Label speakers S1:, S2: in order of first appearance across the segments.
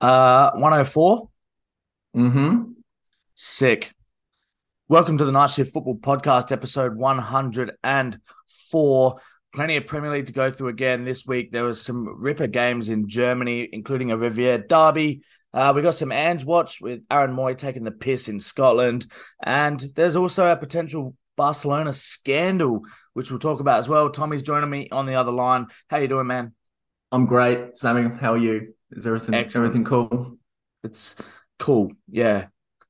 S1: Uh, 104.
S2: Mm-hmm.
S1: Sick. Welcome to the Night Shift Football Podcast, episode 104. Plenty of Premier League to go through again this week. There was some ripper games in Germany, including a Revier derby. Uh, we got some Ange watch with Aaron Mooy taking the piss in Scotland. And there's also a potential Barcelona scandal, which we'll talk about as well. Tommy's joining me on the other line. How you doing, man?
S2: I'm great, Sammy. How are you? Is everything
S1: Excellent.
S2: everything cool?
S1: It's cool. Yeah.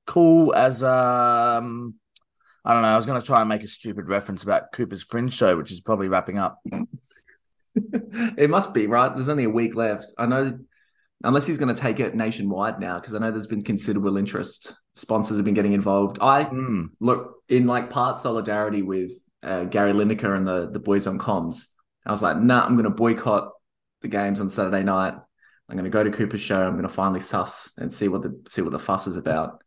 S1: Cool as um I don't know. I was gonna try and make a stupid reference about Cooper's Fringe show, which is probably wrapping up.
S2: it must be right. There's only a week left. I know, unless he's going to take it nationwide now, because I know there's been considerable interest. Sponsors have been getting involved. I
S1: Mm.
S2: look in like part solidarity with uh, Gary Lineker and the the boys on comms. I was like, nah, I'm going to boycott the games on Saturday night. I'm going to go to Cooper's show. I'm going to finally suss and see what the see what the fuss is about.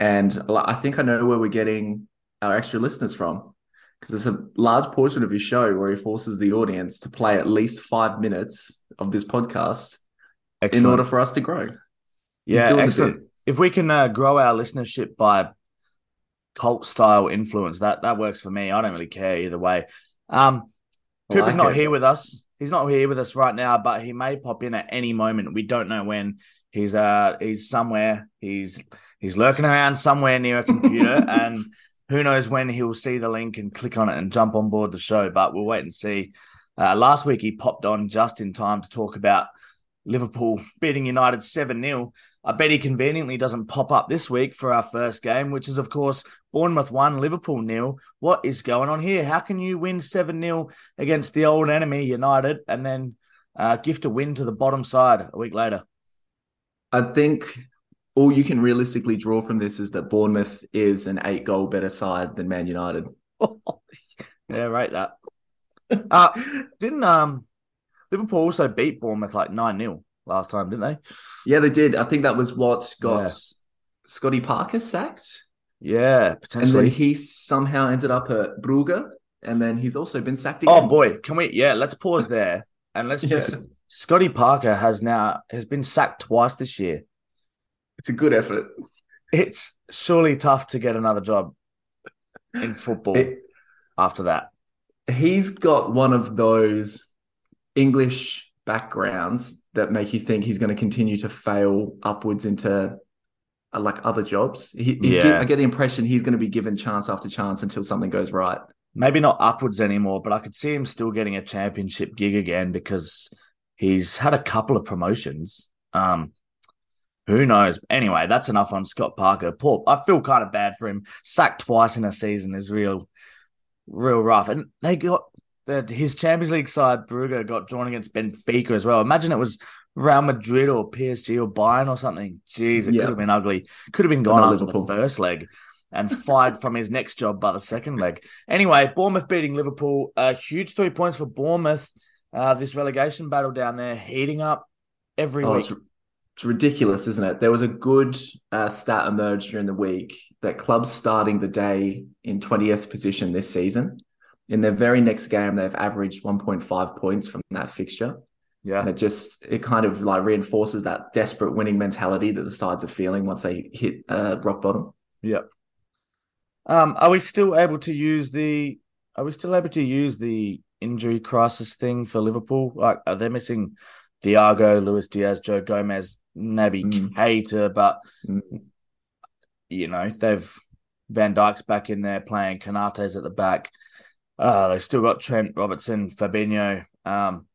S2: And I think I know where we're getting our extra listeners from because there's a large portion of his show where he forces the audience to play at least five minutes of this podcast
S1: Excellent.
S2: in order for us to grow.
S1: Yeah, excellent. If we can uh, grow our listenership by cult style influence, that that works for me. I don't really care either way. Um, Cooper's
S2: like
S1: not
S2: it.
S1: here with us. He's not here with us right now, but he may pop in at any moment. We don't know when. He's uh he's somewhere. He's he's lurking around somewhere near a computer, and who knows when he'll see the link and click on it and jump on board the show. But we'll wait and see. Uh, last week he popped on just in time to talk about Liverpool beating United seven 0 I bet he conveniently doesn't pop up this week for our first game, which is, of course, Bournemouth 1, Liverpool nil. What is going on here? How can you win 7 0 against the old enemy, United, and then uh, gift a win to the bottom side a week later?
S2: I think all you can realistically draw from this is that Bournemouth is an eight goal better side than Man United.
S1: yeah, right. That uh, didn't um Liverpool also beat Bournemouth like 9 0 last time, didn't they?
S2: Yeah, they did. I think that was what got
S1: Yeah.
S2: Scotty Parker sacked.
S1: Yeah, potentially.
S2: And then he somehow ended up at Brugge. And then he's also been sacked oh, again.
S1: Oh boy, can we? Yeah, let's pause there and let's
S2: Yeah.
S1: just. Scotty Parker has now has been sacked twice this year.
S2: It's a good effort.
S1: It's surely tough to get another job in football
S2: It-
S1: after that.
S2: he's got one of those English backgrounds that make you think he's going to continue to fail upwards into uh, like other jobs. He, he
S1: Yeah.
S2: get- I get the impression he's going to be given chance after chance until something goes right.
S1: Maybe not upwards anymore, but I could see him still getting a championship gig again because he's had a couple of promotions. Um, who knows? Anyway, that's enough on Scott Parker. Poor, I feel kind of bad for him. Sacked twice in a season is real, real rough. And they got that his Champions League side, Brugge, got drawn against Benfica as well. Imagine it was Real Madrid or PSG or Bayern or something. Jeez, it
S2: Yeah.
S1: could have been ugly. Could have been gone after
S2: Liverpool.
S1: the first leg and fired from his next job by the second leg. Anyway, Bournemouth beating Liverpool. A huge three points for Bournemouth. Uh, this relegation battle down there heating up every
S2: Oh,
S1: week.
S2: it's, it's ridiculous, isn't it? There was a good uh, stat emerged during the week that clubs starting the day in 20th position this season, in their very next game, they've averaged 1.5 points from that fixture.
S1: Yeah.
S2: And it just it kind of like reinforces that desperate winning mentality that the sides are feeling once they hit uh, rock bottom.
S1: yeah. Um, are we still able to use the? Are we still able to use the injury crisis thing for Liverpool? Like, are they missing Diogo, Luis Diaz, Joe Gomez, maybe
S2: Mm.
S1: Keita, but
S2: Mm.
S1: you know they've Van Dijk's back in there playing, Konaté's at the back. Uh, they've still got Trent Robertson, Fabinho. Um,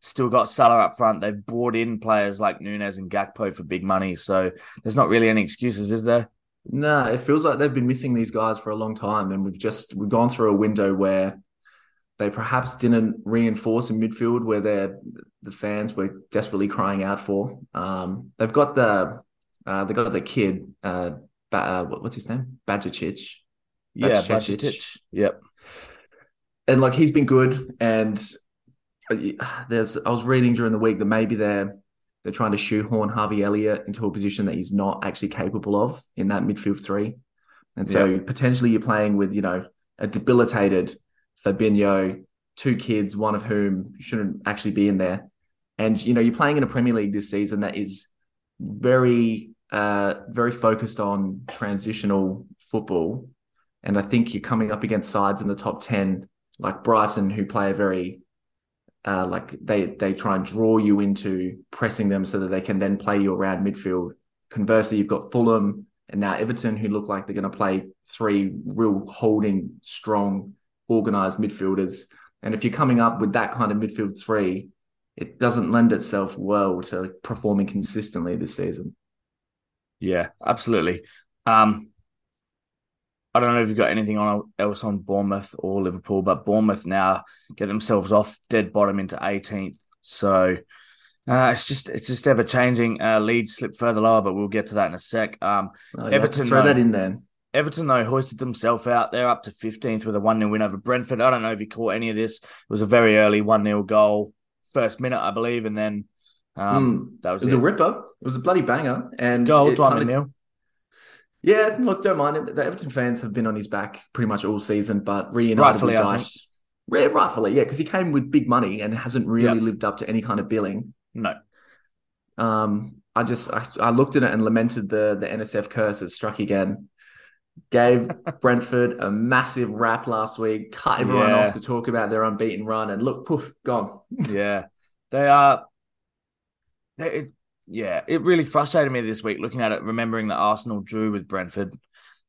S1: still got Salah up front. They've brought in players like Núñez and Gakpo for big money, so there's not really any excuses, is there?
S2: No, it feels like they've been missing these guys for a long time, and we've just we've gone through a window where they perhaps didn't reinforce in midfield where they're the fans were desperately crying out for. Um, they've got the uh, they got the kid, uh, ba- uh, what's his name, Badjicic,
S1: Yeah.
S2: Bajcetic.
S1: Yep.
S2: And like he's been good. And there's I was reading during the week that maybe they're they're trying to shoehorn Harvey Elliott into a position that he's not actually capable of in that midfield three. And so potentially you're playing with, you know, a debilitated Fabinho, two kids, one of whom shouldn't actually be in there, And you know, you're playing in a Premier League this season that is very, uh, very focused on transitional football. And I think you're coming up against sides in the top ten, like Brighton, who play a very uh, like they they try and draw you into pressing them so that they can then play you around midfield. Conversely, you've got Fulham and now Everton, who look like they're going to play three real holding, strong, organized midfielders. And if you're coming up with that kind of midfield three, it doesn't lend itself well to performing consistently this season.
S1: Yeah, absolutely. Um, I don't know if you've got anything on else on Bournemouth or Liverpool, but Bournemouth now get themselves off dead bottom into 18th. So uh, it's just it's just ever changing. Uh, Leeds slip further lower, but we'll get to that in a sec. Um,
S2: oh. Everton throw though, that in there.
S1: Everton though hoisted themselves out. They're up to 15th with a one 0 win over Brentford. I don't know if you caught any of this. It was a very early one 0 goal, first minute I believe, and then um,
S2: mm, that was it. Was it. a ripper. It was a bloody banger. And
S1: goal, Dwight McNeil.
S2: Yeah, look, don't mind it. The Everton fans have been on his back pretty much all season, but reunited rightfully, with Dyche. Yeah, rightfully, yeah, because he came with big money and hasn't really yep. lived up to any kind of billing.
S1: No.
S2: Um, I just I, I, looked at it and lamented the the NSF curse has struck again. Gave Brentford a massive rap last week, cut everyone yeah. off to talk about their unbeaten run, and look, poof, gone.
S1: yeah, they are. They, yeah, it really frustrated me this week looking at it, remembering that Arsenal drew with Brentford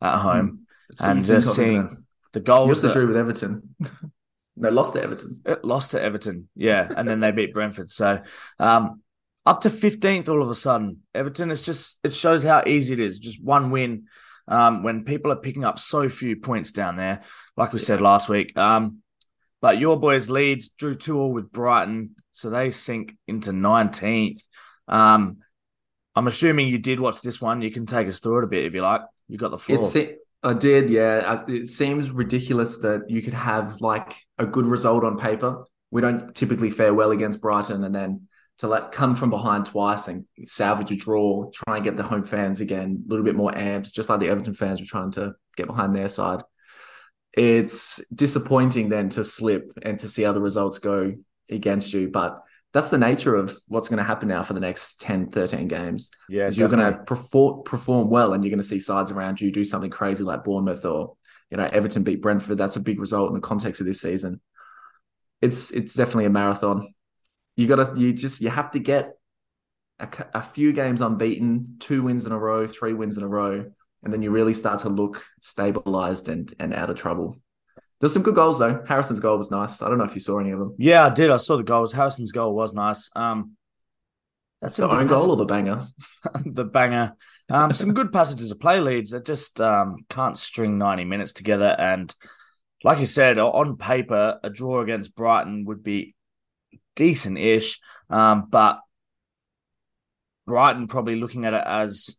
S1: at hmm. home, mm. and just seeing the goals.
S2: That, drew with Everton. no, lost to Everton.
S1: It lost to Everton, yeah, and then they beat Brentford. So, um, up to fifteenth, all of a sudden, Everton. It's just it shows how easy it is. Just one win. Um, when people are picking up so few points down there, like we said last week. Um, but your boys Leeds drew two all with Brighton, so they sink into nineteenth. Um, I'm assuming you did watch this one. You can take us through it a bit if you like. You got the floor.
S2: I did, yeah. It seems ridiculous that you could have like a good result on paper. We don't typically fare well against Brighton, and then to like come from behind twice and salvage a draw, try and get the home fans again a little bit more amped, just like the Everton fans were trying to get behind their side. It's disappointing then to slip and to see other results go against you, but that's the nature of what's going to happen now for the next 10, 13 games.
S1: Yeah,
S2: you're going to perform perform well, and you're going to see sides around you do something crazy like Bournemouth or you know Everton beat Brentford. That's a big result in the context of this season. It's it's definitely a marathon. You got to you just you have to get a, a few games unbeaten, two wins in a row, three wins in a row, and then you really start to look stabilized and and out of trouble. There's some good goals though. Harrison's goal was nice. I don't know if you saw any of them.
S1: Yeah, I did. I saw the goals. Harrison's goal was nice. Um,
S2: that's the own goal or the banger?
S1: the banger. Um, some good passages of play Leeds that just um, can't string 90 minutes together. And like you said, on paper, a draw against Brighton would be decent ish. Um, but Brighton probably looking at it as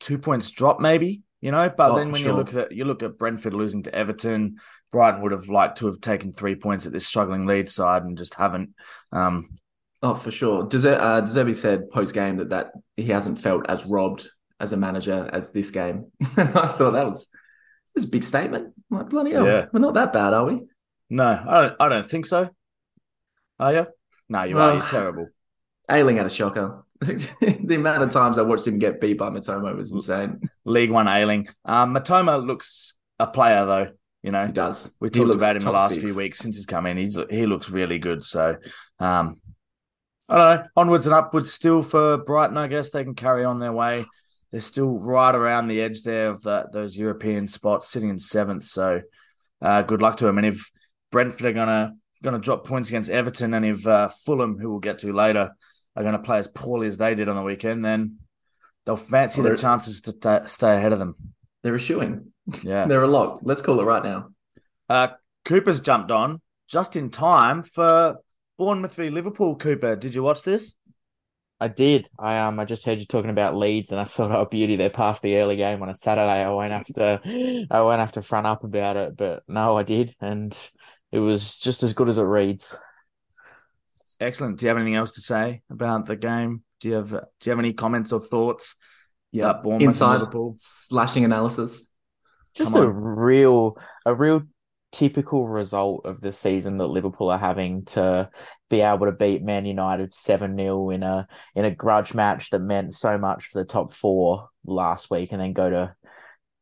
S1: two points drop, maybe you know. But oh, then when sure. you look at you look at Brentford losing to Everton, Brighton would have liked to have taken three points at this struggling lead side and just haven't. Um,
S2: oh, for sure. It? Uh, De Zerbi said post game that that he hasn't felt as robbed as a manager as this game, and I thought that was a big statement. I'm like bloody hell, yeah. we're not that bad, are we?
S1: No, I don't. I don't think so. Are you? No, you well, are. You're terrible.
S2: Ayling had a shocker. the amount of times I watched him get beat by Mitoma was insane.
S1: League One Ayling. Um, Mitoma looks a player though. You know,
S2: he does.
S1: We talked about him the last six. few weeks since he's come in. He's he looks really good. So, um, I don't know. Onwards and upwards still for Brighton. I guess they can carry on their way. They're still right around the edge there of that those European spots, sitting in seventh. So, uh, good luck to them. And if Brentford are gonna gonna drop points against Everton, and if uh, Fulham, who we'll get to later, are going to play as poorly as they did on the weekend, then they'll fancy well, their chances to t- stay ahead of them.
S2: They're a shoeing.
S1: Yeah,
S2: they're a lock. Let's call it right now.
S1: Uh, Cooper's jumped on just in time for Bournemouth v Liverpool. Cooper, did you watch this?
S3: I did. I um I just heard you talking about Leeds, and I thought, oh beauty, they're past the early game on a Saturday. I won't have to, I won't have to front up about it. But no, I did, and it was just as good as it reads.
S1: Excellent. Do you have anything else to say about the game? Do you have Do you have any comments or thoughts?
S2: Yeah, Bournemouth Inside Liverpool slashing analysis.
S3: Just a real, a real typical result of the season that Liverpool are having to be able to beat Man United 7-0 in a in a grudge match that meant so much for the top four last week and then go to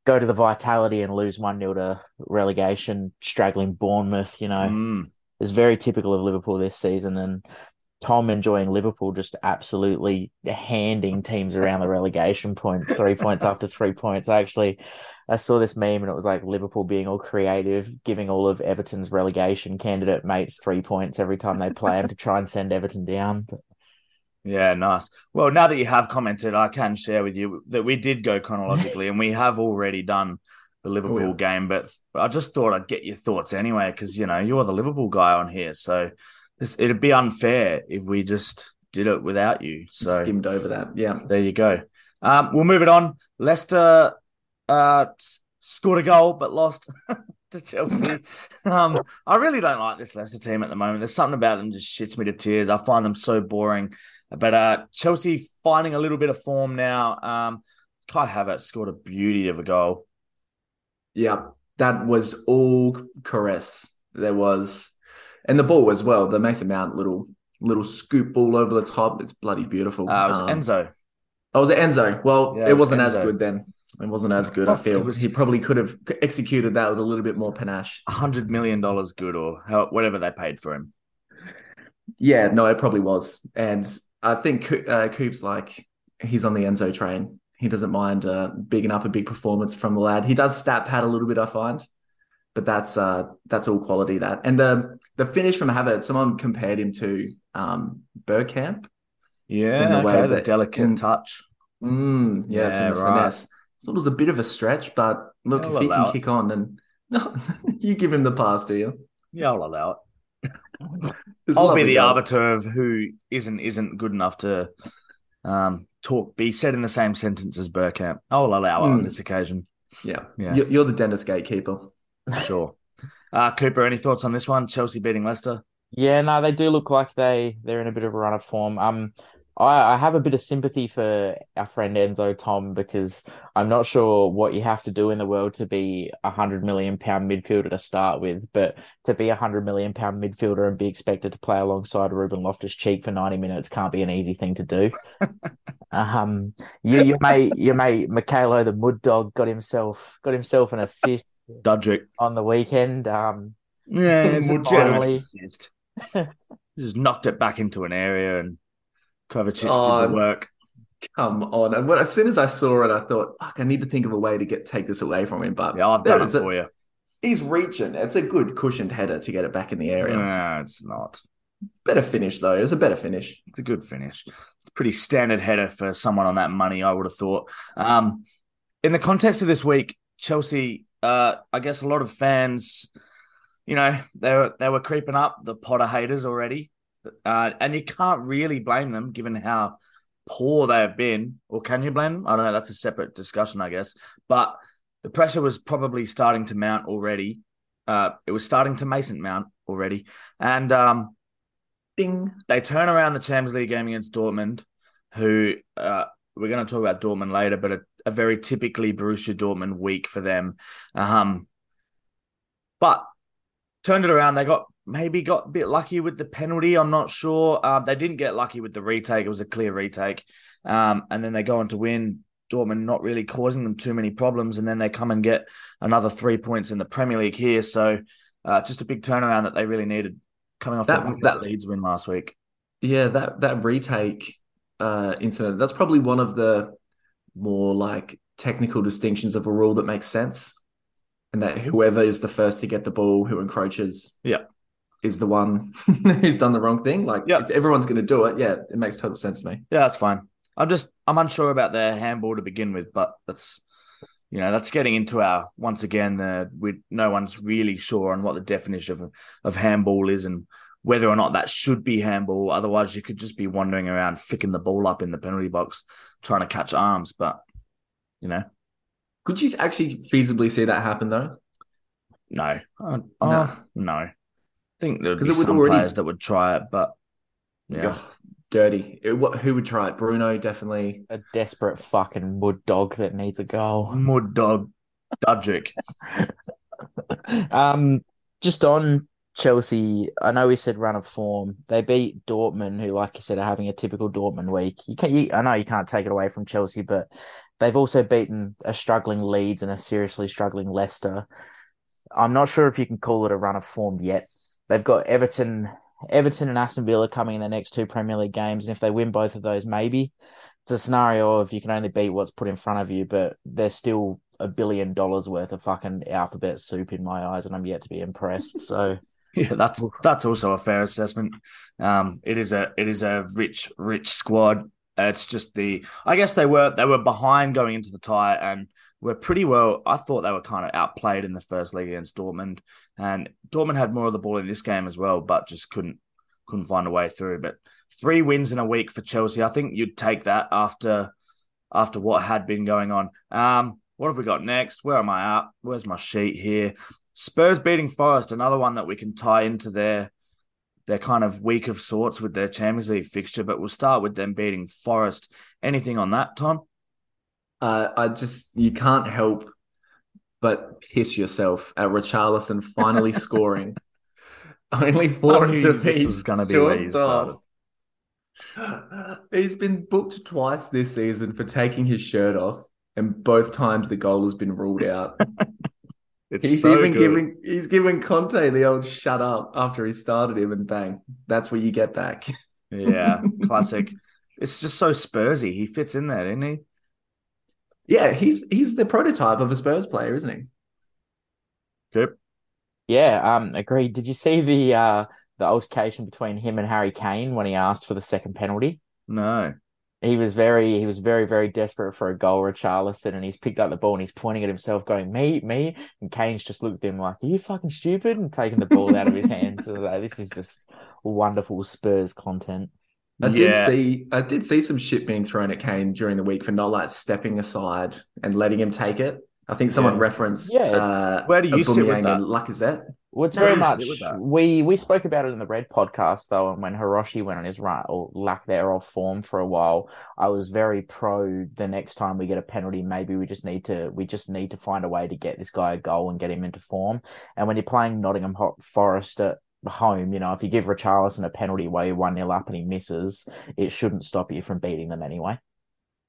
S3: go to the vitality and lose 1-0 to relegation straggling Bournemouth, you know.
S1: Mm.
S3: It's very typical of Liverpool this season and Tom enjoying Liverpool just absolutely handing teams around the relegation points, three points after three points. I actually I saw this meme and it was like Liverpool being all creative, giving all of Everton's relegation candidate mates three points every time they play them to try and send Everton down. But...
S1: Yeah, nice. Well, now that you have commented, I can share with you that we did go chronologically and we have already done the oh, Liverpool
S2: Oh, yeah.
S1: game, but I just thought I'd get your thoughts anyway because you know you're the Liverpool guy on here, so this it'd be unfair if we just did it without you. So
S2: Skimmed over that. Yeah.
S1: there you go. Um, we'll move it on. Leicester uh, scored a goal but lost to Chelsea. Um, I really don't like this Leicester team at the moment. There's something about them just shits me to tears. I find them so boring. But uh, Chelsea finding a little bit of form now. Um, Kai Havertz scored a beauty of a goal.
S2: Yeah, that was all caress. There was, and the ball as well. The Mason Mount little little scoop ball over the top. It's bloody beautiful.
S1: Uh, it was
S2: Um,
S1: Enzo.
S2: Oh, was it Enzo? Well,
S1: Yeah,
S2: it,
S1: it was
S2: wasn't as good then. It wasn't as good. I feel
S1: was-
S2: he probably could have executed that with a little bit more panache.
S1: A hundred million dollars good or how, whatever they paid for him.
S2: Yeah, no, it probably was. And I think uh, Coop's like he's on the Enzo train. He doesn't mind uh, bigging up a big performance from the lad. He does stat pad a little bit, I find, but that's uh, that's all quality. That and the the finish from Havertz. Someone compared him to um, Bergkamp.
S1: Yeah,
S2: In the way
S1: okay, the delicate touch.
S2: Mm, yes,
S1: Yeah,
S2: and the
S1: right.
S2: finesse. It was a bit of a stretch, but look,
S1: I'll
S2: if he can
S1: it.
S2: kick on, and no, you give him the pass, do you?
S1: Yeah, I'll allow it. I'll be the
S2: goal.
S1: arbiter of who isn't isn't good enough to um, talk, be said in the same sentence as Bergkamp. I'll allow it on
S2: Mm.
S1: this occasion.
S2: Yeah,
S1: Yeah.
S2: You're the dentist gatekeeper.
S1: Sure. Uh, Cooper, any thoughts on this one? Chelsea beating Leicester.
S3: Yeah, no, they do look like they they're in a bit of a run of form. Um, I, I have a bit of sympathy for our friend Enzo Tom because I'm not sure what you have to do in the world to be a hundred million pound midfielder to start with, but to be a hundred million pound midfielder and be expected to play alongside Ruben Loftus Cheek for 90 minutes can't be an easy thing to do. um, you you may you may Mykhailo the Mud Dog got himself got himself an assist
S1: Mudryk.
S3: on the weekend. Um,
S1: Yeah, it's a generous
S3: finally-
S1: assist. Just knocked it back into an area and Kovacic
S2: Oh,
S1: did the work.
S2: Come on. And when, as soon as I saw it, I thought, fuck, I need to think of a way to get take this away from him. But
S1: Yeah, I've done it
S2: there's a-
S1: for you.
S2: he's reaching. It's a good cushioned header to get it back in the area.
S1: No, it's not.
S2: Better finish, though. It's a better finish.
S1: It's a good finish. Pretty standard header for someone on that money, I would have thought. Um, in the context of this week, Chelsea, uh, I guess a lot of fans, you know, they were they were creeping up the Potter haters already, uh, and you can't really blame them given how poor they have been. Or can you blame them? I don't know. That's a separate discussion, I guess. But the pressure was probably starting to mount already. Uh, it was starting to Mason mount already, and um,
S2: Ding.
S1: they turn around the Champions League game against Dortmund, who uh, we're going to talk about Dortmund later, but a, a very typically Borussia Dortmund week for them. Um, but turned it around. They got maybe got a bit lucky with the penalty. I'm not sure. Um, they didn't get lucky with the retake. It was a clear retake. Um, and then they go on to win. Dortmund not really causing them too many problems, and then they come and get another three points in the Premier League here. So uh, just a big turnaround that they really needed coming off
S2: That-
S1: that,
S2: that-
S1: that Leeds win last week.
S2: Yeah, that that retake uh, incident. That's probably one of the more like technical distinctions of a rule that makes sense, and that whoever is the first to get the ball, who encroaches,
S1: Yeah.
S2: is the one who's done the wrong thing. Like,
S1: Yeah.
S2: if everyone's going to do it, yeah, it makes total sense to me.
S1: Yeah, that's fine. I'm just I'm unsure about their handball to begin with, but that's you know that's getting into our once again the we no one's really sure on what the definition of of handball is and whether or not that should be handball. Otherwise, you could just be wandering around ficking the ball up in the penalty box trying to catch arms. But you know,
S2: Could you actually feasibly see that happen though?
S1: no, uh, uh, no. I think there would
S2: 'Cause
S1: be
S2: it would
S1: some
S2: already-
S1: players that would try it, but yeah,
S2: Ugh, dirty. It- what, who would try it? Bruno definitely.
S3: a desperate fucking mud dog that needs a goal.
S1: mud dog, Mudryk.
S3: Um, just on Chelsea, I know we said run of form. They beat Dortmund, who, like you said, are having a typical Dortmund week. You can you, I know you can't take it away from Chelsea, but they've also beaten a struggling Leeds and a seriously struggling Leicester. I'm not sure if you can call it a run of form yet. They've got Everton, Everton and Aston Villa coming in the next two Premier League games, and if they win both of those, maybe it's a scenario of you can only beat what's put in front of you, but they're still a billion dollars worth of fucking alphabet soup in my eyes, and I'm yet to be impressed. So
S1: yeah, that's that's also a fair assessment. Um, it is a it is a rich rich squad. It's just the I guess they were they were behind going into the tie and were pretty well. I thought they were kind of outplayed in the first leg against Dortmund, and Dortmund had more of the ball in this game as well, but just couldn't couldn't find a way through. But three wins in a week for Chelsea, I think you'd take that after after what had been going on. Um, what have we got next? Where am I at? Where's my sheet here? Spurs beating Forest, another one that we can tie into their their kind of week of sorts with their Champions League fixture. But we'll start with them beating Forest. Anything on that, Tom?
S2: Uh, I just you can't help but piss yourself at Richarlison finally scoring. Only four
S1: this was going to be where you started.
S2: He's been booked twice this season for taking his shirt off, and both times the goal has been ruled out.
S1: It's
S2: he's
S1: so
S2: even
S1: good.
S2: giving he's giving Conte the old shut up after he started him, and bang, that's what you get back.
S1: Yeah, classic. It's just so Spursy. He fits in there, isn't he?
S2: Yeah, he's he's the prototype of a Spurs player, isn't he?
S1: Good.
S3: Yeah, um, agreed. Did you see the uh the altercation between him and Harry Kane when he asked for the second penalty?
S1: No.
S3: He was very, he was very, very desperate for a goal, Richarlison, and he's picked up the ball and he's pointing at himself, going, "Me, me," and Kane's just looked at him like, "Are you fucking stupid?" and taking the ball out of his hands. So like, this is just wonderful Spurs content.
S2: I did see I did see some shit being thrown at Kane during the week for not like stepping aside and letting him take it. I think someone
S1: Yeah.
S2: referenced
S3: Yeah,
S2: uh,
S1: Where do you sit with
S2: Aubameyang
S1: that?
S2: and Lacazette.
S3: Well, it's very much
S1: sit with that?
S3: we we spoke about it in the Red podcast though, and when Hiroshi went on his run or lack thereof form for a while, I was very pro. The next time we get a penalty, maybe we just need to we just need to find a way to get this guy a goal and get him into form. And when you're playing Nottingham Forest at home, you know if you give Richarlison a penalty while you're one 0 up and he misses, it shouldn't stop you from beating them anyway.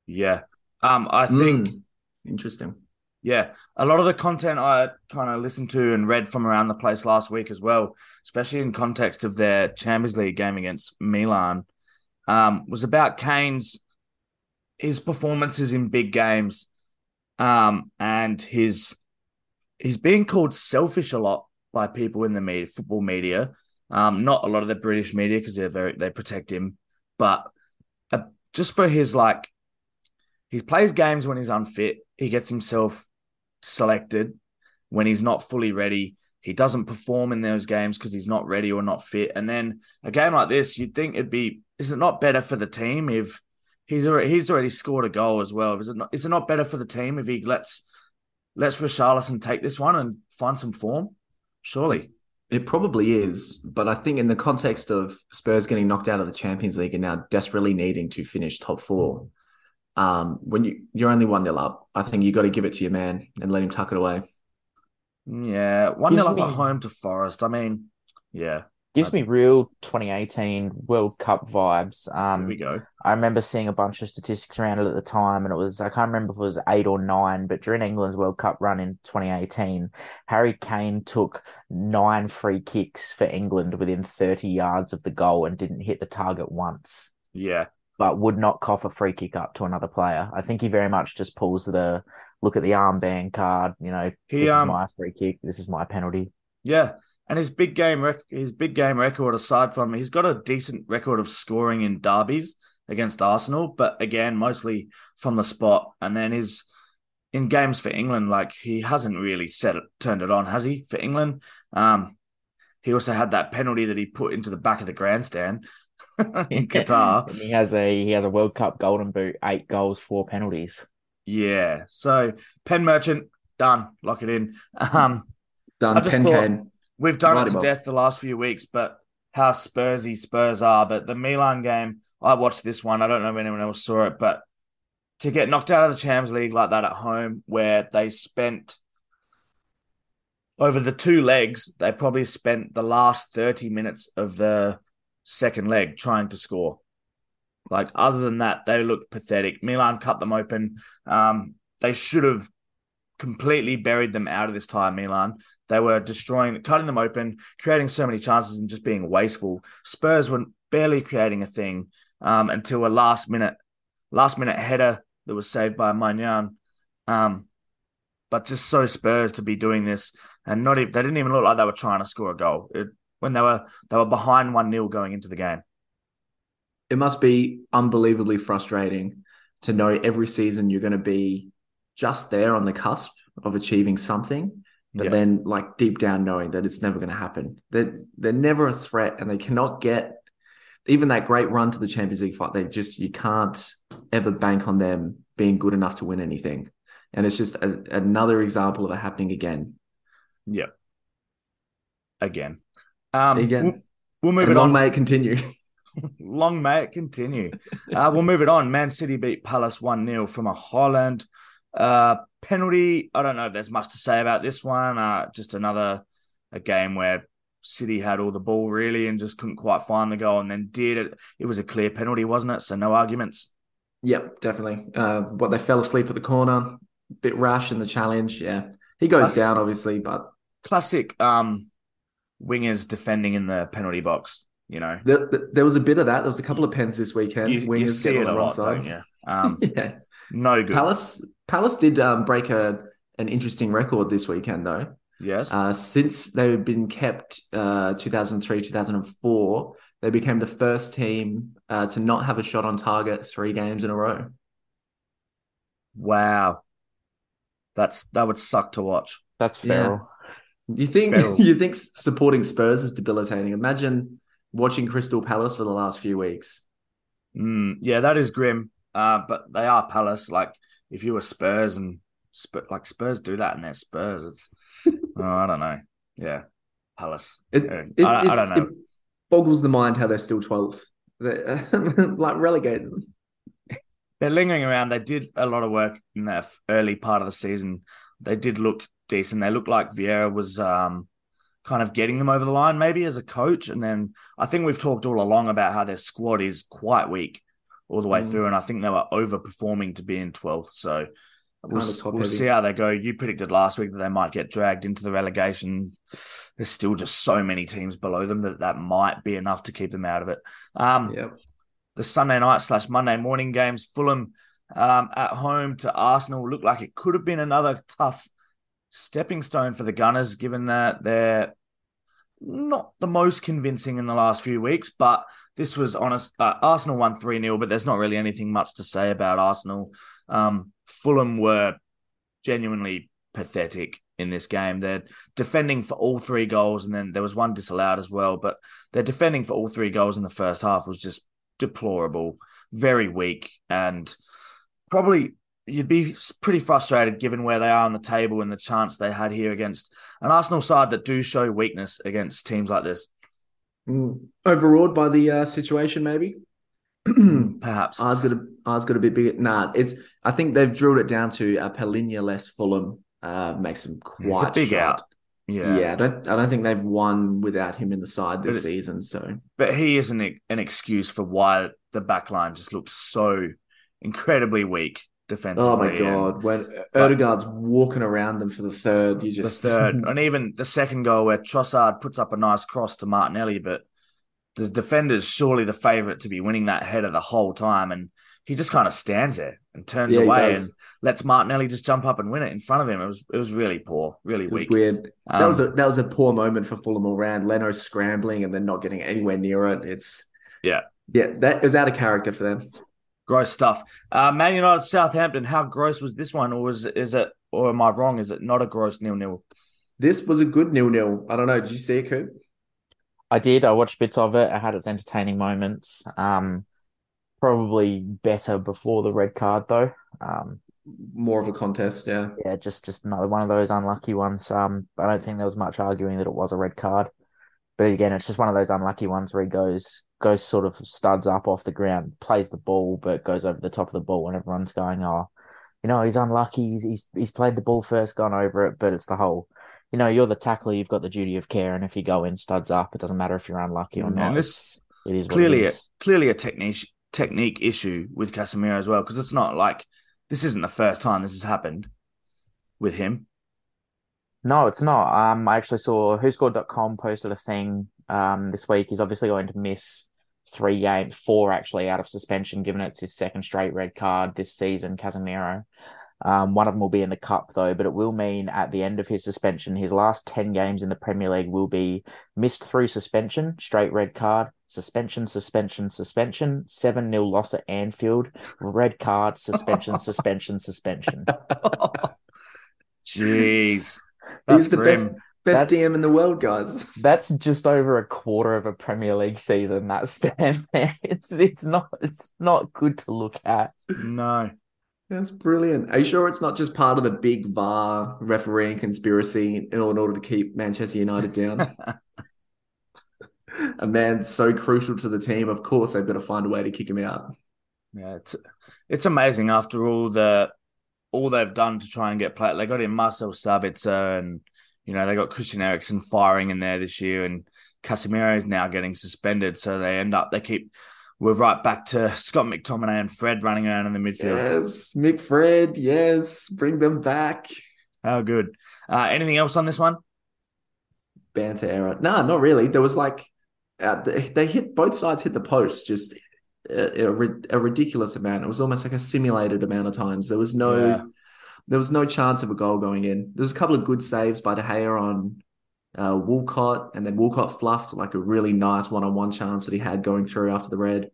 S1: Yeah. Um, I think
S2: Mm, interesting.
S1: Yeah, a lot of the content I kind of listened to and read from around the place last week as well, especially in context of their Champions League game against Milan, um, was about Kane's his performances in big games, um, and his he's being called selfish a lot by people in the media, football media, um, not a lot of the British media because they're very they protect him, but uh, just for his like he plays games when he's unfit. He gets himself selected when he's not fully ready. He doesn't perform in those games because he's not ready or not fit. And then a game like this, you'd think it'd be is it not better for the team if he's already he's already scored a goal as well? Is it not is it not better for the team if he lets lets Richarlison take this one and find some form? Surely.
S2: It probably is, but I think in the context of Spurs getting knocked out of the Champions League and now desperately needing to finish top four, um, when you you're only one nil up, I think you got to give it to your man and let him tuck it away.
S1: Yeah. One
S3: Gives
S1: nil up at home to Forest. I mean, yeah.
S3: Gives me real 2018 World Cup vibes.
S1: Here
S3: Um,
S1: we go.
S3: I remember seeing a bunch of statistics around it at the time, and it was I can't remember if it was eight or nine, but during England's World Cup run in 2018, Harry Kane took nine free kicks for England within 30 yards of the goal and didn't hit the target once,
S1: Yeah.
S3: But would not cough a free kick up to another player. I think he very much just pulls the look at the armband card, you know,
S1: He
S3: this
S1: um
S3: is my free kick, this is my penalty.
S1: Yeah, and his big game rec- his big game record aside from he's got a decent record of scoring in derbies against Arsenal, but again mostly from the spot. And then his in games for England, like he hasn't really set it turned it on, has he? For England, um, he also had that penalty that he put into the back of the grandstand Qatar.
S3: And he has a he has a World Cup golden boot, eight goals, four penalties.
S1: Yeah, so Pen Merchant done, lock it in. Um,
S2: Done.
S1: I just
S2: Pen
S1: thought- We've done
S2: Right
S1: it to
S2: above.
S1: death the last few weeks, but how Spursy Spurs are. But the Milan game, I watched this one. I don't know if anyone else saw it, but to get knocked out of the Champions League like that at home, where they spent over the two legs, they probably spent the last 30 minutes of the second leg trying to score. Like, other than that, they looked pathetic. Milan cut them open. Um, they should have completely buried them out of this tie, Milan. They were destroying, cutting them open, creating so many chances and just being wasteful. Spurs were barely creating a thing um, until a last minute, last minute header that was saved by Maignan. Um, but just so Spurs to be doing this and not even they didn't even look like they were trying to score a goal it, when they were they were behind one 0 going into the game.
S2: It must be unbelievably frustrating to know every season you're going to be just there on the cusp of achieving something, but
S1: Yeah.
S2: then like deep down knowing that it's never going to happen. They're they're never a threat, and they cannot get even that great run to the Champions League fight. They just you can't ever bank on them being good enough to win anything, and it's just a, another example of it happening again.
S1: Yep. Again. Um,
S2: Again.
S1: We'll, move it
S2: long
S1: on.
S2: may it continue.
S1: Long may it continue. uh, we'll move it on. Man City beat Palace 1 0 from a Haaland uh, penalty. I don't know if there's much to say about this one. Uh, just another a game where City had all the ball really and just couldn't quite find the goal and then did it. It was a clear penalty, wasn't it? So no arguments.
S2: Yep, definitely. Uh, what they fell asleep at the corner, bit rash in the challenge. Yeah, he goes down obviously, but
S1: Classic um, wingers defending in the penalty box, you know.
S2: there, there was a bit of that. There was a couple of pens this weekend.
S1: You, you
S2: Wingers
S1: see
S2: getting
S1: it
S2: on
S1: a
S2: the wrong
S1: lot,
S2: side.
S1: don't you? Um,
S2: yeah,
S1: no good.
S2: Palace Palace did um, break a an interesting record this weekend though.
S1: yes.
S2: Uh, since they've been kept uh, 2003 2004, they became the first team uh, to not have a shot on target three games in a row.
S1: wow. That's that would suck to watch.
S3: That's
S2: Yeah. You think
S1: Feral.
S2: you think supporting Spurs is debilitating? Imagine watching Crystal Palace for the last few weeks.
S1: Mm, yeah, that is grim. Uh, but they are Palace. Like if you were Spurs and Sp- like Spurs do that and they're Spurs, it's oh, I don't know. Yeah, Palace.
S2: It,
S1: Yeah,
S2: it,
S1: I- I don't know.
S2: it boggles the mind how they're still 12th. They're, like relegate them.
S1: They're lingering around. They did a lot of work in that early part of the season. They did look decent. They looked like Vieira was um, kind of getting them over the line, maybe as a coach. And then I think we've talked all along about how their squad is quite weak all the way
S2: Mm.
S1: through, and I think they were overperforming to be in twelfth. So we'll,
S2: Kinda
S1: s-
S2: top
S1: we'll see how they go. You predicted last week that they might get dragged into the relegation. There's still just so many teams below them that that might be enough to keep them out of it. Um,
S2: Yep.
S1: the Sunday night slash Monday morning games, Fulham um, at home to Arsenal looked like it could have been another tough stepping stone for the Gunners, given that they're not the most convincing in the last few weeks. But this was honest. Uh, Arsenal won 3 0, but there's not really anything much to say about Arsenal. Um, Fulham were genuinely pathetic in this game. They're defending for all three goals, and then there was one disallowed as well. But their defending for all three goals in the first half was just deplorable, very weak, and probably you'd be pretty frustrated given where they are on the table and the chance they had here against an Arsenal side that do show weakness against teams like this.
S2: Mm. Overawed by the uh, situation, maybe.
S1: Perhaps.
S2: Ours got a ours got a bit bigger. Nah, it's. I think they've drilled it down to a Palhinha less Fulham uh, makes them quite
S1: big out.
S2: Yeah.
S1: Yeah.
S2: I don't. I don't think they've won without him in the side this season. So
S1: But he isn't an excuse for why the back line just looks so incredibly weak defensively.
S2: Oh my
S1: and-
S2: god, when Odegaard's walking around them for the third, you just the
S1: third, and even the second goal where Trossard puts up a nice cross to Martinelli, but the defender's surely the favourite to be winning that header the whole time, and he just kind of stands there and turns
S2: Yeah,
S1: away and lets Martinelli just jump up and win it in front of him. It was it was really poor, really
S2: It was
S1: weak.
S2: weird. that
S1: Um,
S2: was a that was a poor moment for Fulham all round. Leno scrambling and then not getting anywhere near it. It's
S1: Yeah.
S2: yeah. That was out of character for them.
S1: Gross stuff. Uh, Man United Southampton. How gross was this one, or was is it, or am I wrong? Is it not a gross nil nil?
S2: This was a good nil nil. I don't know. Did you see it, Coop?
S3: I did. I watched bits of it. It had its entertaining moments. Um, probably better before the red card though. Um,
S2: More of a contest, yeah.
S3: yeah, just just another one of those unlucky ones. Um, I don't think there was much arguing that it was a red card, but again, it's just one of those unlucky ones where he goes goes sort of studs up off the ground, plays the ball, but goes over the top of the ball, and everyone's going, "Oh, you know, he's unlucky. He's he's, he's played the ball first, gone over it." But it's the whole you know, you're the tackler, you've got the duty of care, and if you go in studs up, it doesn't matter if you're unlucky or
S1: Mm,
S3: not.
S1: and this-
S3: it is
S1: clearly
S3: it
S1: a,
S3: is.
S1: clearly a technique technique issue with Casemiro as well because it's not like this isn't the first time this has happened with him.
S3: No, it's not. Um, I actually saw WhoScored.com posted a thing um this week. He's obviously going to miss three games, four actually out of suspension, given it's his second straight red card this season, Casemiro. Um, one of them will be in the cup though, but it will mean at the end of his suspension, his last 10 games in the Premier League will be missed through suspension, straight red card, suspension, suspension, suspension, 7 0 loss at Anfield, red card, suspension, suspension, suspension.
S1: Jeez, that's
S2: He's the
S1: grim.
S2: best best
S3: That's-
S2: DM in the world, guys.
S3: That's just over a quarter of a Premier League season. That span, man. It's it's not it's not good to look at.
S1: No,
S2: That's brilliant. Are you sure it's not just part of the big VAR refereeing conspiracy in order to keep Manchester United down? a man so crucial to the team, of course they've got to find a way to kick him out.
S1: yeah, it's it's amazing after all the all they've done to try and get play. They got in Marcel Sabitzer and you know they got Christian Eriksen firing in there this year, and Casemiro is now getting suspended. So they end up they keep we're right back to Scott McTominay and Fred running around in the midfield.
S2: Yes, Mick Fred, yes, bring them back.
S1: Oh, good. Uh, anything else on this one?
S2: Banter error. No, not really. There was like uh, they, they hit both sides hit the post just a, a, a ridiculous amount. It was almost like a simulated amount of times. There was no
S1: Yeah.
S2: There was no chance of a goal going in. There was a couple of good saves by De Gea on uh, Walcott, and then Walcott fluffed like a really nice one on one chance that he had going through after the red.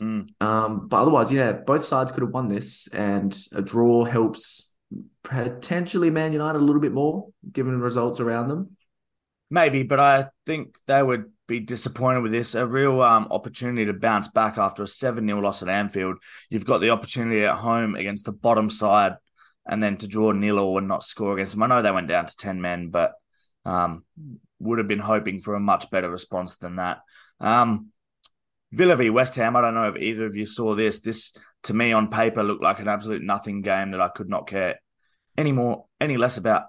S1: Mm.
S2: Um, but otherwise, yeah, both sides could have won this, and a draw helps potentially Man United a little bit more given the results around them.
S1: Maybe, but I think they would be disappointed with this. A real um, opportunity to bounce back after a 7 0 loss at Anfield. You've got the opportunity at home against the bottom side and then to draw nil or not score against them. I know they went down to 10 men, but um, would have been hoping for a much better response than that. Um, Villa v West Ham, I don't know if either of you saw this. This, to me, on paper, looked like an absolute nothing game that I could not care any more, any less about.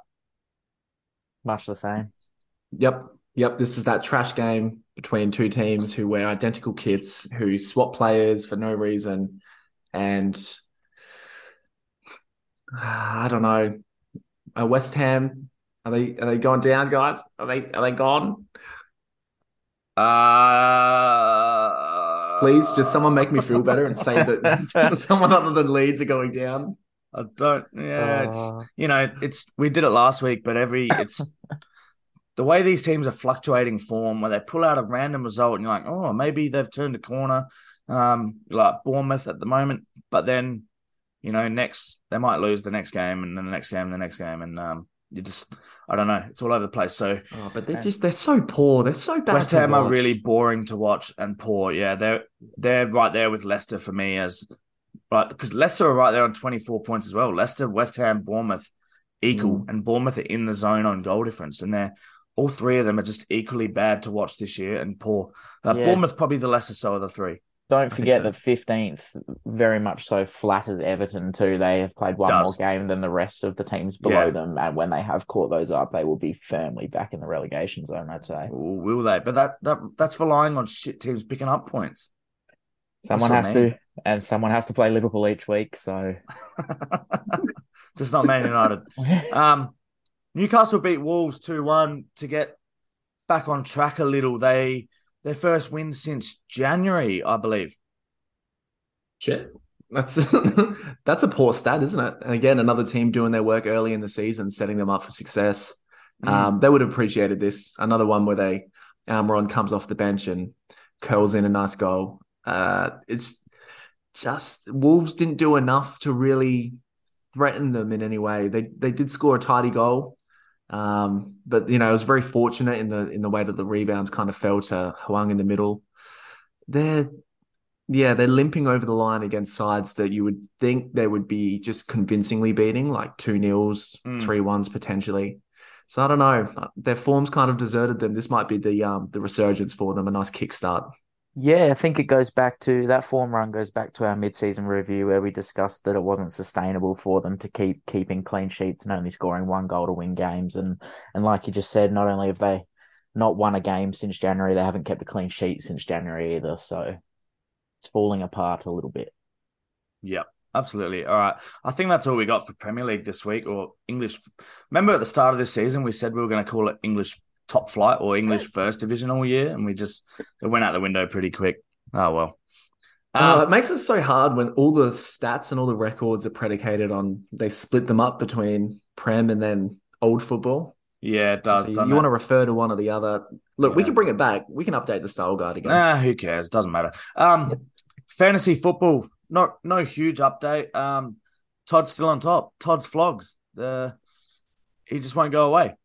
S3: Much the same.
S2: Yep. Yep. This is that trash game between two teams who wear identical kits, who swap players for no reason. And I don't know. Uh, West Ham, are they are they going down, guys? Are they are they gone?
S1: Uh,
S2: Please, just someone make me feel better and say that someone other than Leeds are going down.
S1: I don't. Yeah, it's
S3: Uh,
S1: you know, it's we did it last week, but every it's the way these teams are fluctuating form, where they pull out a random result, and you're like, oh, maybe they've turned a corner. Um, like Bournemouth at the moment, but then you know, next they might lose the next game, and then the next game, and the next game, and um, you just I don't know, it's all over the place. So
S2: Oh, but they're just they're so poor. They're so bad.
S1: West Ham are really boring to watch and poor. Yeah, they're they're right there with Leicester for me as but because Leicester are right there on 24 points as well. Leicester, West Ham, Bournemouth equal,
S2: Mm.
S1: and Bournemouth are in the zone on goal difference, and they're all three of them are just equally bad to watch this year and poor. Uh,
S3: Yeah.
S1: Bournemouth probably the lesser so of the three.
S3: Don't forget
S2: so.
S3: that fifteenth very much so flatters Everton too. They have played one
S1: Does.
S3: more game than the rest of the teams below
S1: Yeah.
S3: them, and when they have caught those up, they will be firmly back in the relegation zone. I'd say
S1: Or will they? But that, that that's relying on shit teams picking up points.
S3: someone
S1: what I
S3: has
S1: mean.
S3: to, and someone has to play Liverpool each week. So
S1: just not Man United. Um, Newcastle beat Wolves 2 1 to get back on track a little. They their first win since January, I believe.
S2: Shit. That's that's a poor stat, isn't it? And again, another team doing their work early in the season, setting them up for success.
S1: Mm.
S2: Um, they would have appreciated this. Another one where they Almiron comes off the bench and curls in a nice goal. Uh, it's just Wolves didn't do enough to really threaten them in any way. They they did score a tidy goal, um, but you know I was very fortunate in the in the way that the rebounds kind of fell to Hwang in the middle. They're yeah, they're limping over the line against sides that you would think they would be just convincingly beating, like two nils,
S1: Mm.
S2: three ones potentially. So I don't know. Their form's kind of deserted them. This might be the um the resurgence for them, a nice kickstart.
S3: Yeah, I think it goes back to that form run goes back to our mid-season review where we discussed that it wasn't sustainable for them to keep keeping clean sheets and only scoring one goal to win games. And and like you just said, not only have they not won a game since January, they haven't kept a clean sheet since January either. So it's falling apart a little bit.
S1: Yep. Absolutely. All right. I think that's all we got for Premier League this week or English. Remember at the start of this season, we said we were going to call it English top flight or English first division all year, and we just it went out the window pretty quick. Oh well.
S2: Um, uh, it makes it so hard when all the stats and all the records are predicated on they split them up between Prem and then old football.
S1: Yeah, it does.
S2: So you, you want to refer to one or the other. Look, yeah. we can bring it back. We can update the style guide again.
S1: Nah, who cares? It doesn't matter. Um, yep. fantasy football. Not no huge update. Um, Todd's still on top. Todd's flogs. The he just won't go away.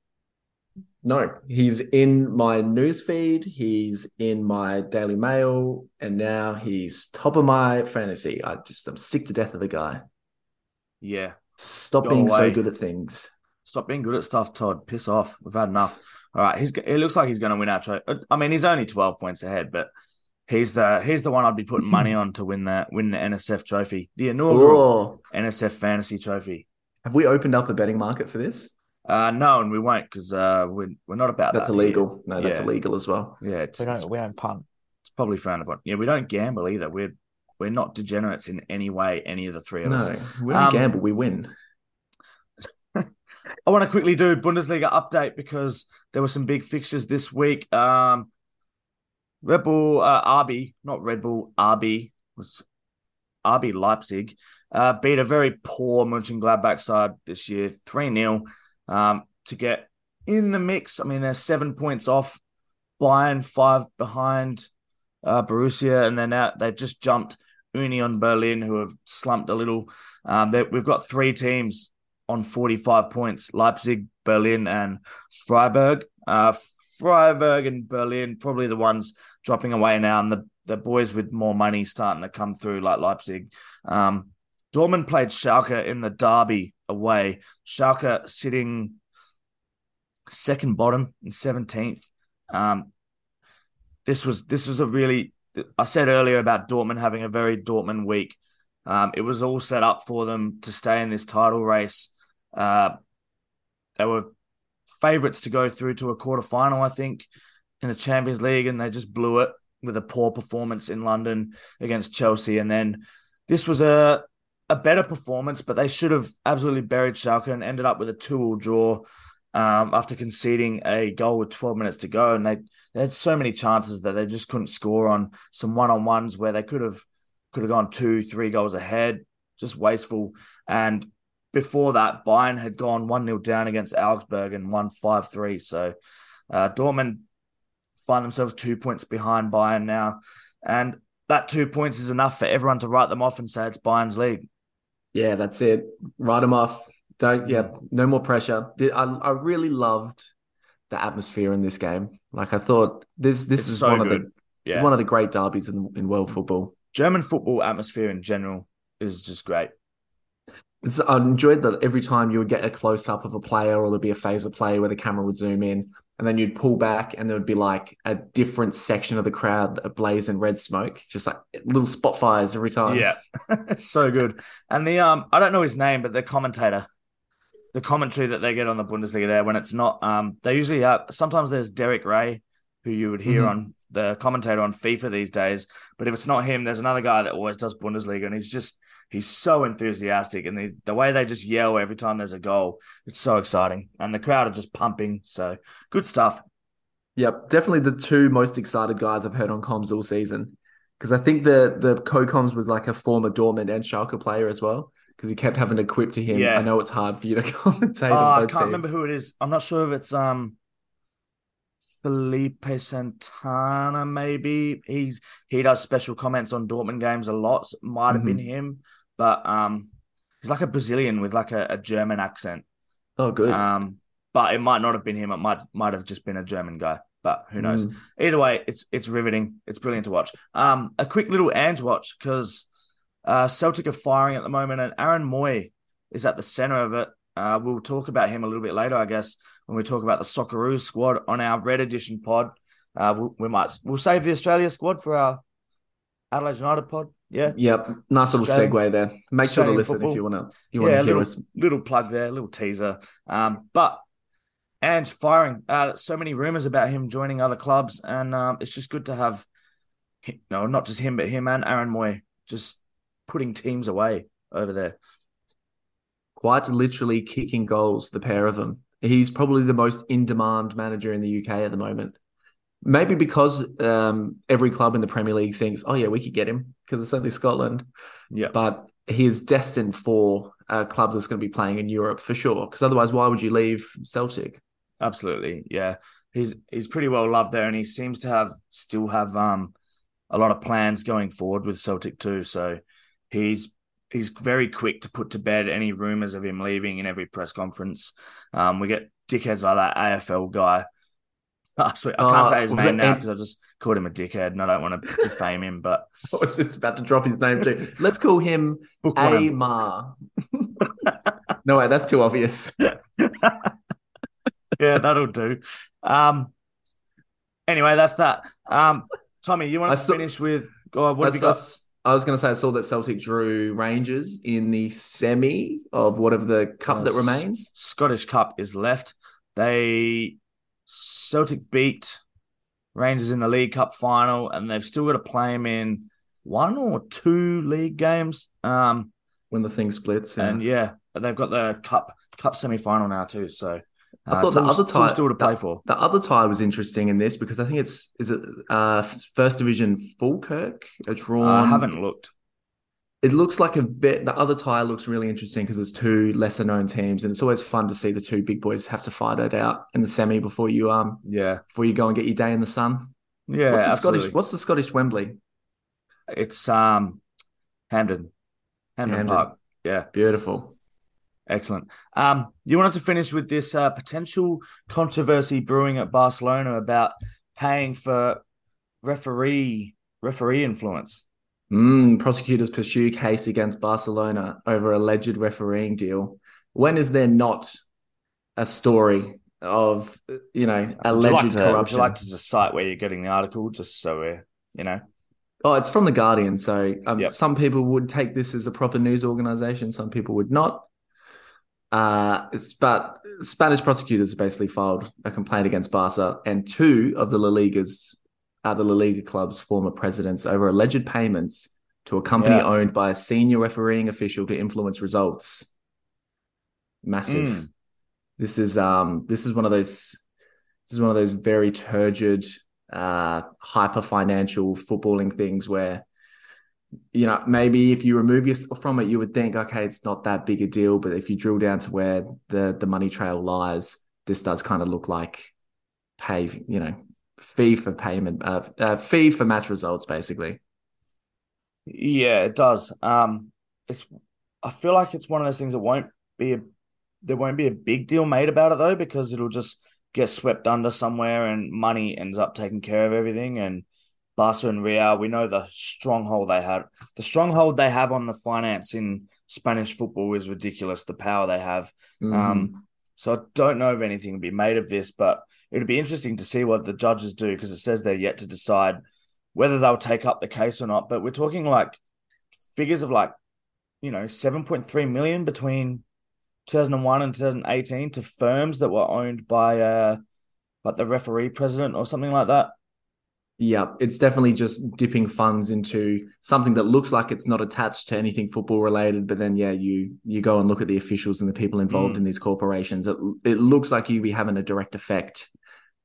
S2: No, he's in my newsfeed. He's in my Daily Mail, and now he's top of my fantasy. I just I'm sick to death of the guy.
S1: Yeah,
S2: stop Go being away. so good at things.
S1: Stop being good at stuff, Todd. Piss off. We've had enough. All right, he's. It looks like he's going to win our trophy. Uh, I mean, he's only twelve points ahead, but he's the he's the one I'd be putting money on to win that win the NSF trophy, the inaugural Ooh. NSF Fantasy Trophy.
S2: Have we opened up a betting market for this?
S1: Uh, no, and we won't because uh, we're we're not about
S2: that's
S1: that
S2: illegal. Here. No, that's yeah. illegal as well.
S1: Yeah, it's,
S3: we don't we don't punt.
S1: It's probably frowned upon. Yeah, we don't gamble either. We're we're not degenerates in any way. Any of the three of
S2: no,
S1: us.
S2: No, we don't um, gamble. We win.
S1: I want to quickly do Bundesliga update because there were some big fixtures this week. Um, Red Bull uh, RB, not Red Bull RB was RB Leipzig, uh, beat a very poor Mönchengladbach side this year, three 0 um, to get in the mix. I mean, they're seven points off Bayern, five behind uh, Borussia, and then out they've just jumped Union Berlin, who have slumped a little. Um, we've got three teams on 45 points Leipzig, Berlin, and Freiburg. Uh, Freiburg and Berlin, probably the ones dropping away now, and the, the boys with more money starting to come through, like Leipzig. Um, Dortmund played Schalke in the derby away. Schalke sitting second bottom in 17th. Um, this was this was a really I said earlier about Dortmund having a very Dortmund week. Um, it was all set up for them to stay in this title race. Uh, they were favourites to go through to a quarter final, I think, in the Champions League, and they just blew it with a poor performance in London against Chelsea. And then this was a a better performance, but they should have absolutely buried Schalke and ended up with a two-all draw um, after conceding a goal with 12 minutes to go. And they, they had so many chances that they just couldn't score on some one-on-ones where they could have could have gone two, three goals ahead. Just wasteful. And before that, Bayern had gone 1 0 down against Augsburg and won 5 3. So uh, Dortmund find themselves two points behind Bayern now. And that two points is enough for everyone to write them off and say it's Bayern's league.
S2: Yeah, that's it. Write them off. Don't, yeah, no more pressure. I, I really loved the atmosphere in this game. Like I thought this this it's is so one good. of the yeah. one of the great derbies in, in world football.
S1: German football atmosphere in general is just great.
S2: It's, I enjoyed that every time you would get a close up of a player or there'd be a phase of play where the camera would zoom in and then you'd pull back and there would be like a different section of the crowd ablaze in red smoke, just like little spot fires every time.
S1: Yeah, so good. And the um, I don't know his name, but the commentator, the commentary that they get on the Bundesliga there when it's not um, they usually have sometimes there's Derek Rae, who you would hear mm-hmm. on the commentator on FIFA these days, but if it's not him, there's another guy that always does Bundesliga, and he's just he's so enthusiastic, and the, the way they just yell every time there's a goal, it's so exciting, and the crowd are just pumping. So good stuff.
S2: Yep, definitely the two most excited guys I've heard on comms all season. Because I think the the co-coms was like a former Dortmund and Schalke player as well. Because he kept having to quip to him. Yeah. I know it's hard for you to commentate. Oh,
S1: I can't teams. remember who it is. I'm not sure if it's um Felipe Santana, maybe he's he does special comments on Dortmund games a lot. So might have mm-hmm. been him, but um, he's like a Brazilian with like a, a, German accent.
S2: Oh, good.
S1: Um, but it might not have been him. It might might have just been a German guy. But who knows? Mm. Either way, it's it's riveting. It's brilliant to watch. Um, a quick little Ange watch because uh, Celtic are firing at the moment, and Aaron Mooy is at the center of it. Uh, we'll talk about him a little bit later, I guess, when we talk about the Socceroos squad on our Red Edition pod. Uh, we, we might we'll save the Australia squad for our Adelaide United pod. Yeah,
S2: Yep, nice little
S1: Australian-
S2: segue there. Make sure to listen
S1: football.
S2: if you want to. You want
S1: yeah,
S2: to hear
S1: little,
S2: us.
S1: little plug there, little teaser. Um, but and firing. Uh, so many rumors about him joining other clubs, and um, it's just good to have, no, not just him, but him and Aaron Mooy just putting teams away over there.
S2: Quite literally kicking goals, the pair of them. He's probably the most in-demand manager in the UK at the moment. Maybe because um, every club in the Premier League thinks, "Oh yeah, we could get him because it's only Scotland."
S1: Yeah,
S2: But he is destined for a club that's going to be playing in Europe for sure. Because otherwise, why would you leave Celtic?
S1: absolutely. Yeah, he's he's pretty well loved there, and he seems to have still have um a lot of plans going forward with Celtic too. So he's he's very quick to put to bed any rumors of him leaving in every press conference. Um, we get dickheads like that AFL guy. I, swear, I can't
S2: Uh,
S1: say his name now because I just called him a dickhead, and I don't want to defame him. But
S2: I was just about to drop his name too. Let's call him. Amar. no, wait, that's too obvious.
S1: yeah, that'll do. Um, anyway, that's that. Um, Tommy, you want
S2: I
S1: to
S2: saw-
S1: finish with? Oh, what have you got?
S2: I was going to say I saw that Celtic drew Rangers in the semi of whatever the cup that remains.
S1: Scottish Cup is left. They Celtic beat Rangers in the League Cup final, and they've still got to play them in one or two league games. Um,
S2: when the thing splits. yeah.
S1: and yeah, they've got the cup cup semi final now too. So
S2: I
S1: uh,
S2: thought the
S1: still-
S2: other tie-
S1: still to play
S2: the-
S1: for.
S2: The other tie was interesting in this because I think it's is it uh first division Falkirk a drawn.
S1: I haven't looked.
S2: It looks like a bit. The other tie looks really interesting because it's two lesser known teams, and it's always fun to see the two big boys have to fight it out in the semi before you um
S1: Yeah,
S2: before you go and get your day in the sun.
S1: yeah.
S2: what's the
S1: absolutely.
S2: Scottish? What's the Scottish Wembley?
S1: It's um Hamden, Hamden,
S2: Hampden.
S1: Park. Yeah,
S2: Beautiful.
S1: Excellent. Um, you wanted to finish with this uh, potential controversy brewing at Barcelona about paying for referee referee influence.
S2: Mm, prosecutors pursue case against Barcelona over alleged refereeing deal. When is there not a story of you know
S1: Would
S2: alleged
S1: like to, would you like to just cite where you're getting the article, just so we're you know?
S2: Oh, it's from the Guardian. So um,
S1: Yep.
S2: some people would take this as a proper news organization. Some people would not. Uh, but Spanish prosecutors have basically filed a complaint against Barca and two of the La Liga's, uh, the La Liga club's former presidents over alleged payments to a company
S1: Yeah.
S2: owned by a senior refereeing official to influence results. Massive.
S1: Mm.
S2: This is um this is one of those this is one of those very turgid uh hyper financial footballing things where you know maybe if you remove yourself from it you would think okay it's not that big a deal but if you drill down to where the the money trail lies this does kind of look like pay you know fee for payment uh, uh fee for match results basically
S1: Yeah, it does. Um, it's. I feel like it's one of those things that won't be a. There won't be a big deal made about it though, because it'll just get swept under somewhere, and money ends up taking care of everything. And Barca and Real, we know the stronghold they had. The stronghold they have on the finance in Spanish football is ridiculous. The power they have.
S2: Mhm.
S1: Um, so I don't know if anything will be made of this, but it'll be interesting to see what the judges do because it says they're yet to decide whether they'll take up the case or not. But we're talking like figures of like, you know, 7.3 million between 2001 and 2018 to firms that were owned by uh like the referee president or something like that.
S2: Yeah, it's definitely just dipping funds into something that looks like it's not attached to anything football related, but then yeah, you you go and look at the officials and the people involved
S1: Mm.
S2: in these corporations. It it looks like you be having a direct effect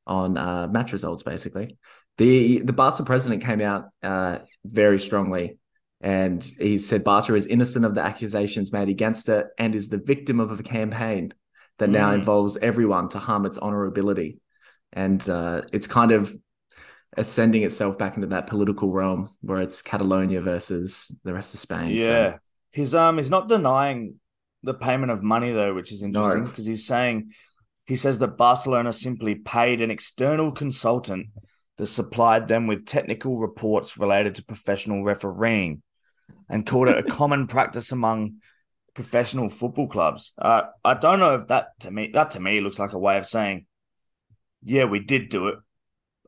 S2: on uh, match results. Basically, the the Barca president came out uh, very strongly, and he said Barca is innocent of the accusations made against it and is the victim of a campaign that now
S1: Mm.
S2: involves everyone to harm its honorability, and uh, it's kind of ascending itself back into that political realm where it's Catalonia versus the rest of Spain. so-
S1: Yeah. He's um he's not denying the payment of money though, which is interesting
S2: No.
S1: because he's saying he says that Barcelona simply paid an external consultant that supplied them with technical reports related to professional refereeing and called it a common practice among professional football clubs. Uh, I don't know if that to me that to me looks like a way of saying, yeah, we did do it.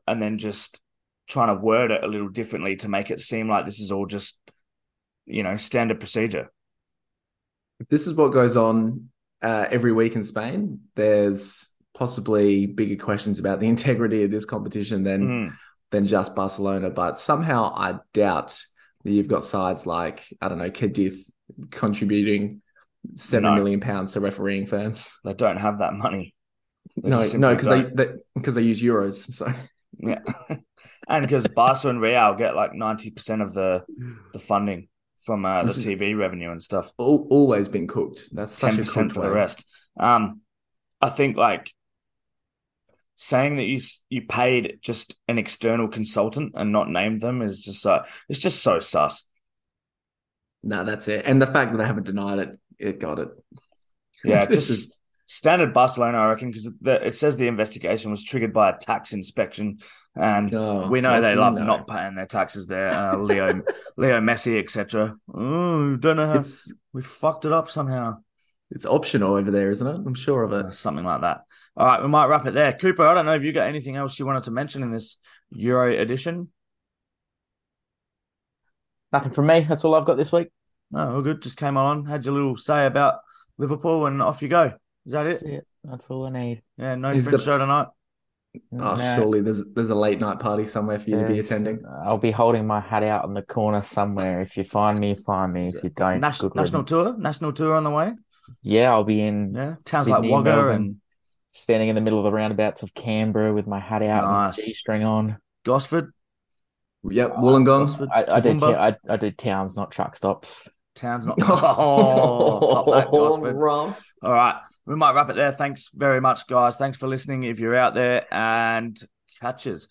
S1: And then just trying to word it a little differently to make it seem like this is all just, you know, standard procedure.
S2: This is what goes on uh, every week in Spain. There's possibly bigger questions about the integrity of this competition than
S1: Mm.
S2: than just Barcelona, but somehow I doubt that you've got sides like I don't know Cadiz contributing seven
S1: No.
S2: million pounds to refereeing firms.
S1: They don't have that money. They
S2: no, no, because they because they, use euros. So
S1: Yeah. and because Barca and Real get like 90% of the, the funding from uh, the TV revenue and stuff.
S2: al- always been cooked. That's such
S1: ten
S2: a
S1: percent for the rest. Um, I think like saying that you you paid just an external consultant and not named them is just so it's just so sus.
S2: No, that's it. And the fact that they haven't denied it, it got it.
S1: Yeah, just standard Barcelona, I reckon, because it says the investigation was triggered by a tax inspection, and
S2: Oh,
S1: we know
S2: what
S1: they love
S2: know?
S1: not paying their taxes there. Uh, Leo, Leo Messi, etc. Oh, don't know how
S2: It's
S1: we fucked it up somehow.
S2: it's optional over there, isn't it? I'm sure of
S1: Uh,
S2: it.
S1: something like that. All right, we might wrap it there. Cooper, I don't know if you got anything else you wanted to mention in this Euro edition.
S3: Nothing from me. That's all I've got this week.
S1: No, all good. Just came on, had your little say about Liverpool, and off you go. Is that
S3: That's
S1: it?
S3: it. That's all I need.
S1: Yeah, no
S2: Is
S1: French
S2: the-
S1: show tonight.
S2: Oh,
S3: No,
S2: surely there's there's a late night party somewhere for you to be attending.
S3: I'll be holding my hat out in the corner somewhere. If you find me, find me. If you don't,
S1: Nas-
S3: good
S1: national tour, national tour on the way.
S3: Yeah, I'll be in
S1: Yeah, towns
S3: Sydney,
S1: like Wagga
S3: Melbourne,
S1: and
S3: standing in the middle of the roundabouts of Canberra with my hat out
S1: Nice.
S3: and G-string on.
S1: Gosford
S2: Yep, Wollongong.
S1: Gosford,
S3: I, I do
S1: Toowoomba.
S3: ta- I, I do towns, not truck stops.
S1: Towns not. Oh, pop that, Gosford.
S2: rough.
S1: All right, we might wrap it there. Thanks very much, guys. Thanks for listening. If you're out there, and catches.